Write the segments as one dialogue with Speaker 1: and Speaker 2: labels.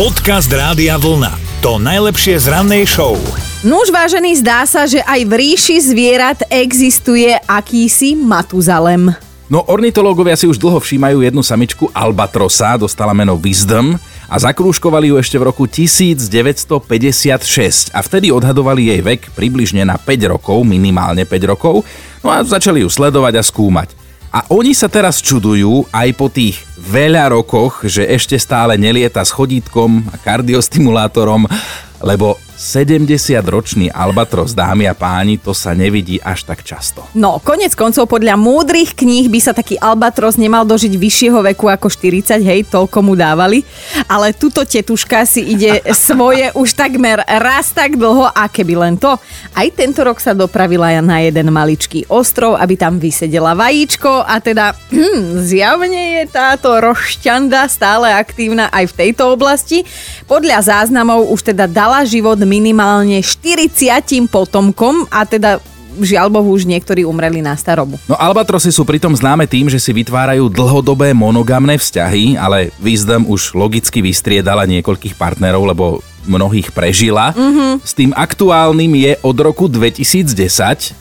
Speaker 1: Podcast Rádia Vlna. To najlepšie z rannej show.
Speaker 2: Nuž vážený, zdá sa, že aj v ríši zvierat existuje akýsi Matuzalem.
Speaker 3: No ornitológovia si už dlho všímajú jednu samičku Albatrosa, dostala meno Wisdom a zakrúškovali ju ešte v roku 1956 a vtedy odhadovali jej vek približne na 5 rokov, minimálne 5 rokov, no a začali ju sledovať a skúmať. A oni sa teraz čudujú aj po tých veľa rokoch, že ešte stále nelieta s chodítkom a kardiostimulátorom, lebo 70-ročný Albatros, dámy a páni, to sa nevidí až tak často.
Speaker 2: No, konec koncov podľa múdrych kníh by sa taký Albatros nemal dožiť vyššieho veku ako 40, hej, toľko mu dávali. Ale tuto tetuška si ide svoje už takmer raz tak dlho a keby len to. Aj tento rok sa dopravila na jeden maličký ostrov, aby tam vysedela vajíčko a teda hm, zjavne je táto rošťanda stále aktívna aj v tejto oblasti. Podľa záznamov už teda dala život minimálne 40 potomkom a teda žiaľ Bohu už niektorí umreli na starobu.
Speaker 3: No albatrosy sú pritom známe tým, že si vytvárajú dlhodobé monogamné vzťahy, ale Wisdom už logicky vystriedala niekoľkých partnerov, lebo mnohých prežila. Mm-hmm. S tým aktuálnym je od roku 2010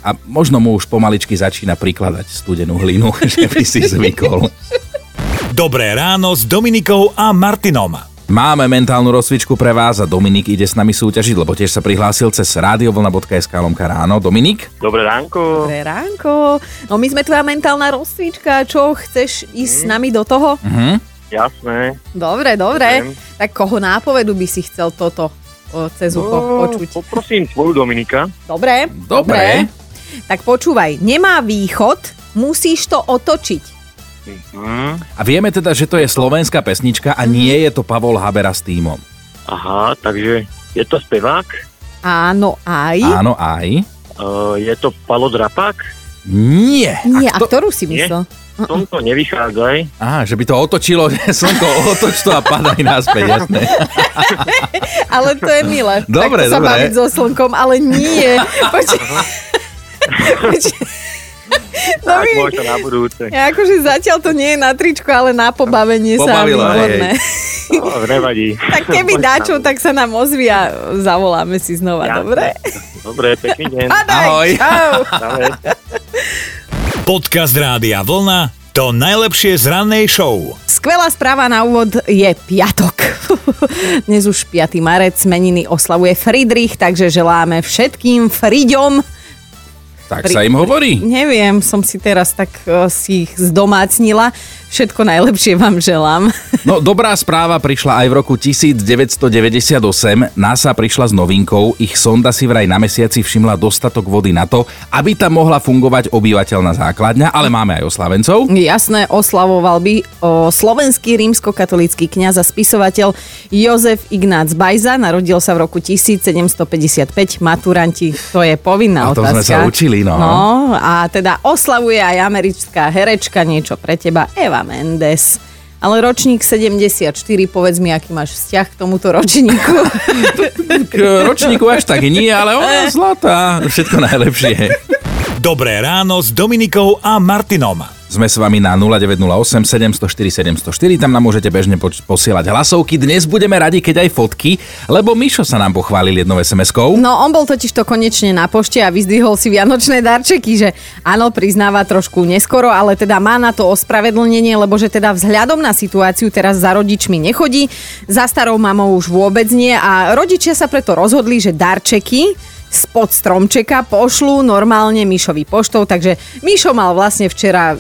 Speaker 3: a možno mu už pomaličky začína prikladať studenú hlinu, že by si zvykol.
Speaker 1: Dobré ráno s Dominikou a Martinom.
Speaker 3: Máme mentálnu rozcvičku pre vás a Dominik ide s nami súťažiť, lebo tiež sa prihlásil cez radiovlna.sk lomka ráno. Dominik?
Speaker 4: Dobré ránko.
Speaker 2: Dobré ránko. No my sme tvoja mentálna rozcvička. Čo, chceš ísť mm. s nami do toho?
Speaker 3: Mhm.
Speaker 4: Jasné.
Speaker 2: Dobre, dobre.
Speaker 4: Chcem.
Speaker 2: Tak koho nápovedu by si chcel toto o, cez ucho
Speaker 4: No,
Speaker 2: počuť?
Speaker 4: Poprosím tvoju Dominika.
Speaker 2: Dobre,
Speaker 3: Dobre.
Speaker 2: Tak počúvaj, nemá východ, musíš to otočiť.
Speaker 4: Mhm.
Speaker 3: A vieme teda, že to je slovenská pesnička a nie je to Pavol Habera s týmom.
Speaker 4: Aha, takže je to spevák,
Speaker 2: Áno, aj.
Speaker 3: Áno, aj.
Speaker 4: uh, je to Palo Drapák,
Speaker 3: Nie.
Speaker 2: Nie, a
Speaker 3: kto-
Speaker 2: ktorú si myslel?
Speaker 4: tomto nevychádzaj.
Speaker 3: Aha, že by to otočilo, slnko otoč to a padaj naspäť, jasné.
Speaker 2: Ale to je milé.
Speaker 3: Dobre,
Speaker 2: Takto sa
Speaker 3: dobre.
Speaker 2: baviť so slnkom, ale nie. Poč- Poč- No
Speaker 4: Tak
Speaker 2: my,
Speaker 4: možno na budúce.
Speaker 2: ja akože zatiaľ to nie je na tričko, ale na pobavenie sa
Speaker 3: Pobavilo,
Speaker 2: výborné.
Speaker 4: No, nevadí.
Speaker 2: Tak keby
Speaker 4: na-
Speaker 2: tak sa nám ozví a zavoláme si znova,
Speaker 4: Jasné.
Speaker 2: dobre?
Speaker 4: Dobre, pekný deň.
Speaker 3: Ahoj.
Speaker 2: čau.
Speaker 4: Ahoj.
Speaker 1: Podcast Rádia Vlna. To najlepšie z rannej show.
Speaker 2: Skvelá správa na úvod je piatok. Dnes už 5. marec, meniny oslavuje Friedrich, takže želáme všetkým Friďom.
Speaker 3: Tak sa im hovorí.
Speaker 2: Neviem, som si teraz tak eh, si ich zdomácnila. Všetko najlepšie vám želám.
Speaker 3: No dobrá správa prišla aj v roku 1998. NASA prišla s novinkou. Ich sonda si vraj na mesiaci všimla dostatok vody na to, aby tam mohla fungovať obyvateľná základňa, ale máme aj oslavencov.
Speaker 2: Jasné, oslavoval by o, slovenský rímskokatolícky kňaz a spisovateľ Jozef Ignác Bajza. Narodil sa v roku 1755. Maturanti, to je povinná
Speaker 3: A to sme
Speaker 2: otázka.
Speaker 3: sa učili, no.
Speaker 2: No, a teda oslavuje aj americká herečka, niečo pre teba, Eva Mendes. Ale ročník 74, povedz mi, aký máš vzťah k tomuto ročníku.
Speaker 3: K ročníku až tak nie, ale ona je zlatá. Všetko najlepšie.
Speaker 1: Dobré ráno s Dominikou a Martinom.
Speaker 3: Sme s vami na 0908 704 704, tam nám môžete bežne poč- posielať hlasovky. Dnes budeme radi, keď aj fotky, lebo Mišo sa nám pochválil jednou SMS-kou.
Speaker 2: No, on bol totiž to konečne na pošte a vyzdvihol si vianočné darčeky, že áno, priznáva trošku neskoro, ale teda má na to ospravedlnenie, lebo že teda vzhľadom na situáciu teraz za rodičmi nechodí, za starou mamou už vôbec nie a rodičia sa preto rozhodli, že darčeky spod stromčeka pošlú normálne Mišovi poštou, takže Mišo mal vlastne včera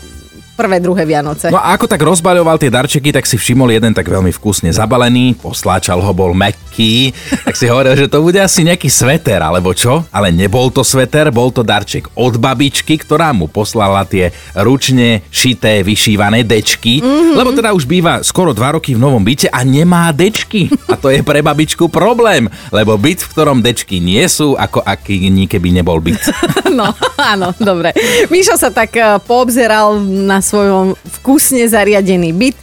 Speaker 2: prvé, druhé Vianoce.
Speaker 3: No a ako tak rozbaľoval tie darčeky, tak si všimol jeden tak veľmi vkusne zabalený, posláčal ho, bol meký, tak si hovoril, že to bude asi nejaký sveter, alebo čo? Ale nebol to sveter, bol to darček od babičky, ktorá mu poslala tie ručne šité, vyšívané dečky, mm-hmm. lebo teda už býva skoro dva roky v novom byte a nemá dečky. A to je pre babičku problém, lebo byt, v ktorom dečky nie sú, ako aký keby nebol byt.
Speaker 2: No, áno, dobre. Mišo sa tak eh, poobzeral na svojom vkusne zariadený byt,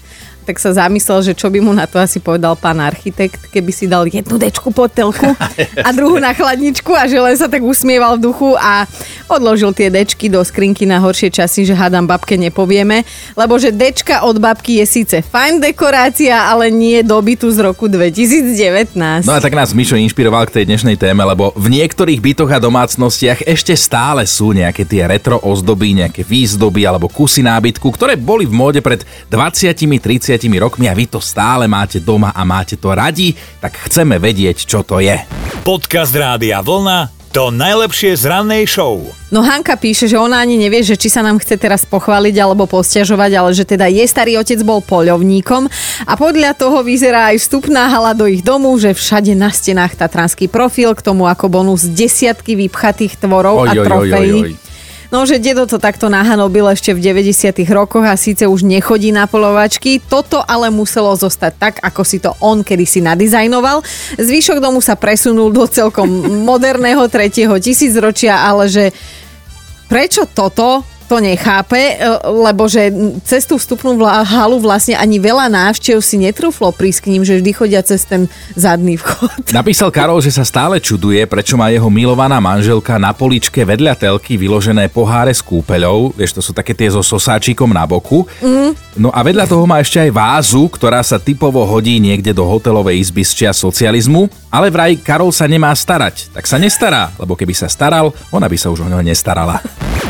Speaker 2: tak sa zamyslel, že čo by mu na to asi povedal pán architekt, keby si dal jednu dečku pod telku a druhú na chladničku a že len sa tak usmieval v duchu a odložil tie dečky do skrinky na horšie časy, že hádam babke nepovieme, lebo že dečka od babky je síce fajn dekorácia, ale nie dobytu z roku 2019.
Speaker 3: No a tak nás Mišo inšpiroval k tej dnešnej téme, lebo v niektorých bytoch a domácnostiach ešte stále sú nejaké tie retro ozdoby, nejaké výzdoby alebo kusy nábytku, ktoré boli v móde pred 20-30 rokmi a vy to stále máte doma a máte to radi, tak chceme vedieť, čo to je.
Speaker 1: Podcast Rádia Vlna to najlepšie z rannej show.
Speaker 2: No Hanka píše, že ona ani nevie, že či sa nám chce teraz pochváliť alebo posťažovať, ale že teda jej starý otec bol poľovníkom a podľa toho vyzerá aj vstupná hala do ich domu, že všade na stenách tatranský profil, k tomu ako bonus desiatky vypchatých tvorov
Speaker 3: Oj,
Speaker 2: a
Speaker 3: oj, oj,
Speaker 2: trofejí.
Speaker 3: oj, oj.
Speaker 2: No, že dedo to takto nahanobil ešte v 90 rokoch a síce už nechodí na polovačky, toto ale muselo zostať tak, ako si to on kedysi nadizajnoval. Zvyšok domu sa presunul do celkom moderného tretieho tisícročia, ale že prečo toto to nechápe, e, lebo že cez tú vstupnú vla- halu vlastne ani veľa návštev si netrúflo prísť k ním, že vždy chodia cez ten zadný vchod.
Speaker 3: Napísal Karol, že sa stále čuduje, prečo má jeho milovaná manželka na poličke vedľa telky vyložené poháre s kúpeľou. Vieš, to sú také tie so sosáčikom na boku. Mm. No a vedľa toho má ešte aj vázu, ktorá sa typovo hodí niekde do hotelovej izby z čia socializmu. Ale vraj Karol sa nemá starať. Tak sa nestará, lebo keby sa staral, ona by sa už o neho nestarala.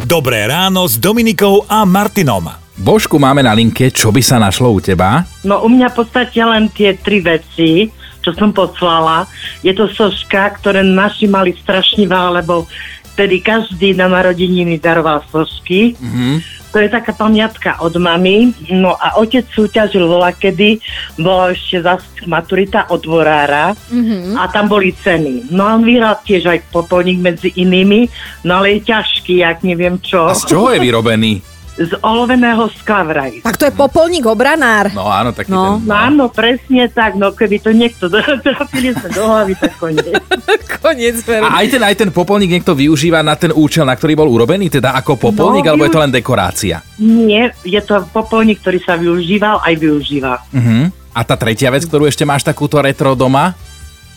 Speaker 1: Dobré ráno s Dominikou a Martinom.
Speaker 3: Božku máme na linke, čo by sa našlo u teba?
Speaker 5: No u mňa v podstate len tie tri veci, čo som poslala. Je to soška, ktoré naši mali strašne veľa, lebo vtedy každý na narodeniny daroval sošky. Mm-hmm. To je taká pamiatka od mamy. No a otec súťažil vola, kedy bola ešte zase maturita od dvorára mm-hmm. a tam boli ceny. No a on vyhral tiež aj popolník medzi inými, no ale je ťažký, jak neviem čo.
Speaker 3: A z čoho je vyrobený?
Speaker 5: Z oloveného skla vraj.
Speaker 2: Tak to je popolník obranár.
Speaker 3: No áno, taký
Speaker 2: No.
Speaker 3: ten...
Speaker 5: No áno, presne tak, no keby to niekto trafili sa do hlavy, tak koniec.
Speaker 2: Koniec veru.
Speaker 3: A aj ten, aj ten popolník niekto využíva na ten účel, na ktorý bol urobený, teda ako popolník,
Speaker 5: No,
Speaker 3: alebo je to len dekorácia?
Speaker 5: Nie, je to popolník, ktorý sa využíval, aj využíva.
Speaker 3: Uh-huh. A tá tretia vec, ktorú ešte máš takúto retro doma?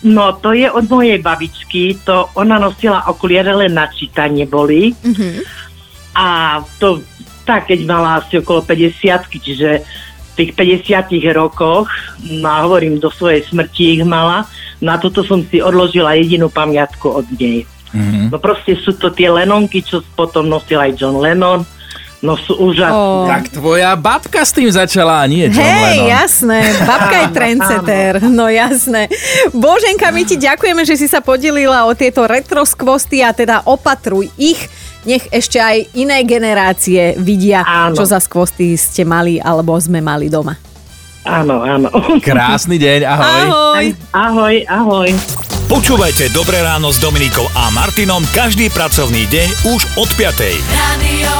Speaker 5: No, to je od mojej babičky, to ona nosila okuliare len na čítanie boli. A to tak, keď mala asi okolo 50 čiže v tých 50 rokoch, no a hovorím, do svojej smrti ich mala, na toto som si odložila jedinú pamiatku od nej.
Speaker 3: Mhm.
Speaker 5: No proste sú to tie Lenonky, čo potom nosil aj John Lennon, no sú úžasné.
Speaker 2: Ó.
Speaker 3: Tak tvoja babka s tým začala, nie John
Speaker 2: Hej,
Speaker 3: Lennon.
Speaker 2: jasné, babka je trendsetter, no jasné. Boženka, my ti ďakujeme, že si sa podelila o tieto retro skvosty a teda opatruj ich, nech ešte aj iné generácie vidia,
Speaker 5: Áno.
Speaker 2: čo za skvosty ste mali alebo sme mali doma.
Speaker 5: Áno, áno.
Speaker 3: Krásny deň, ahoj.
Speaker 2: Ahoj.
Speaker 5: Ahoj, ahoj.
Speaker 1: Počúvajte Dobré ráno s Dominikou a Martinom každý pracovný deň už od 5.
Speaker 6: Radio.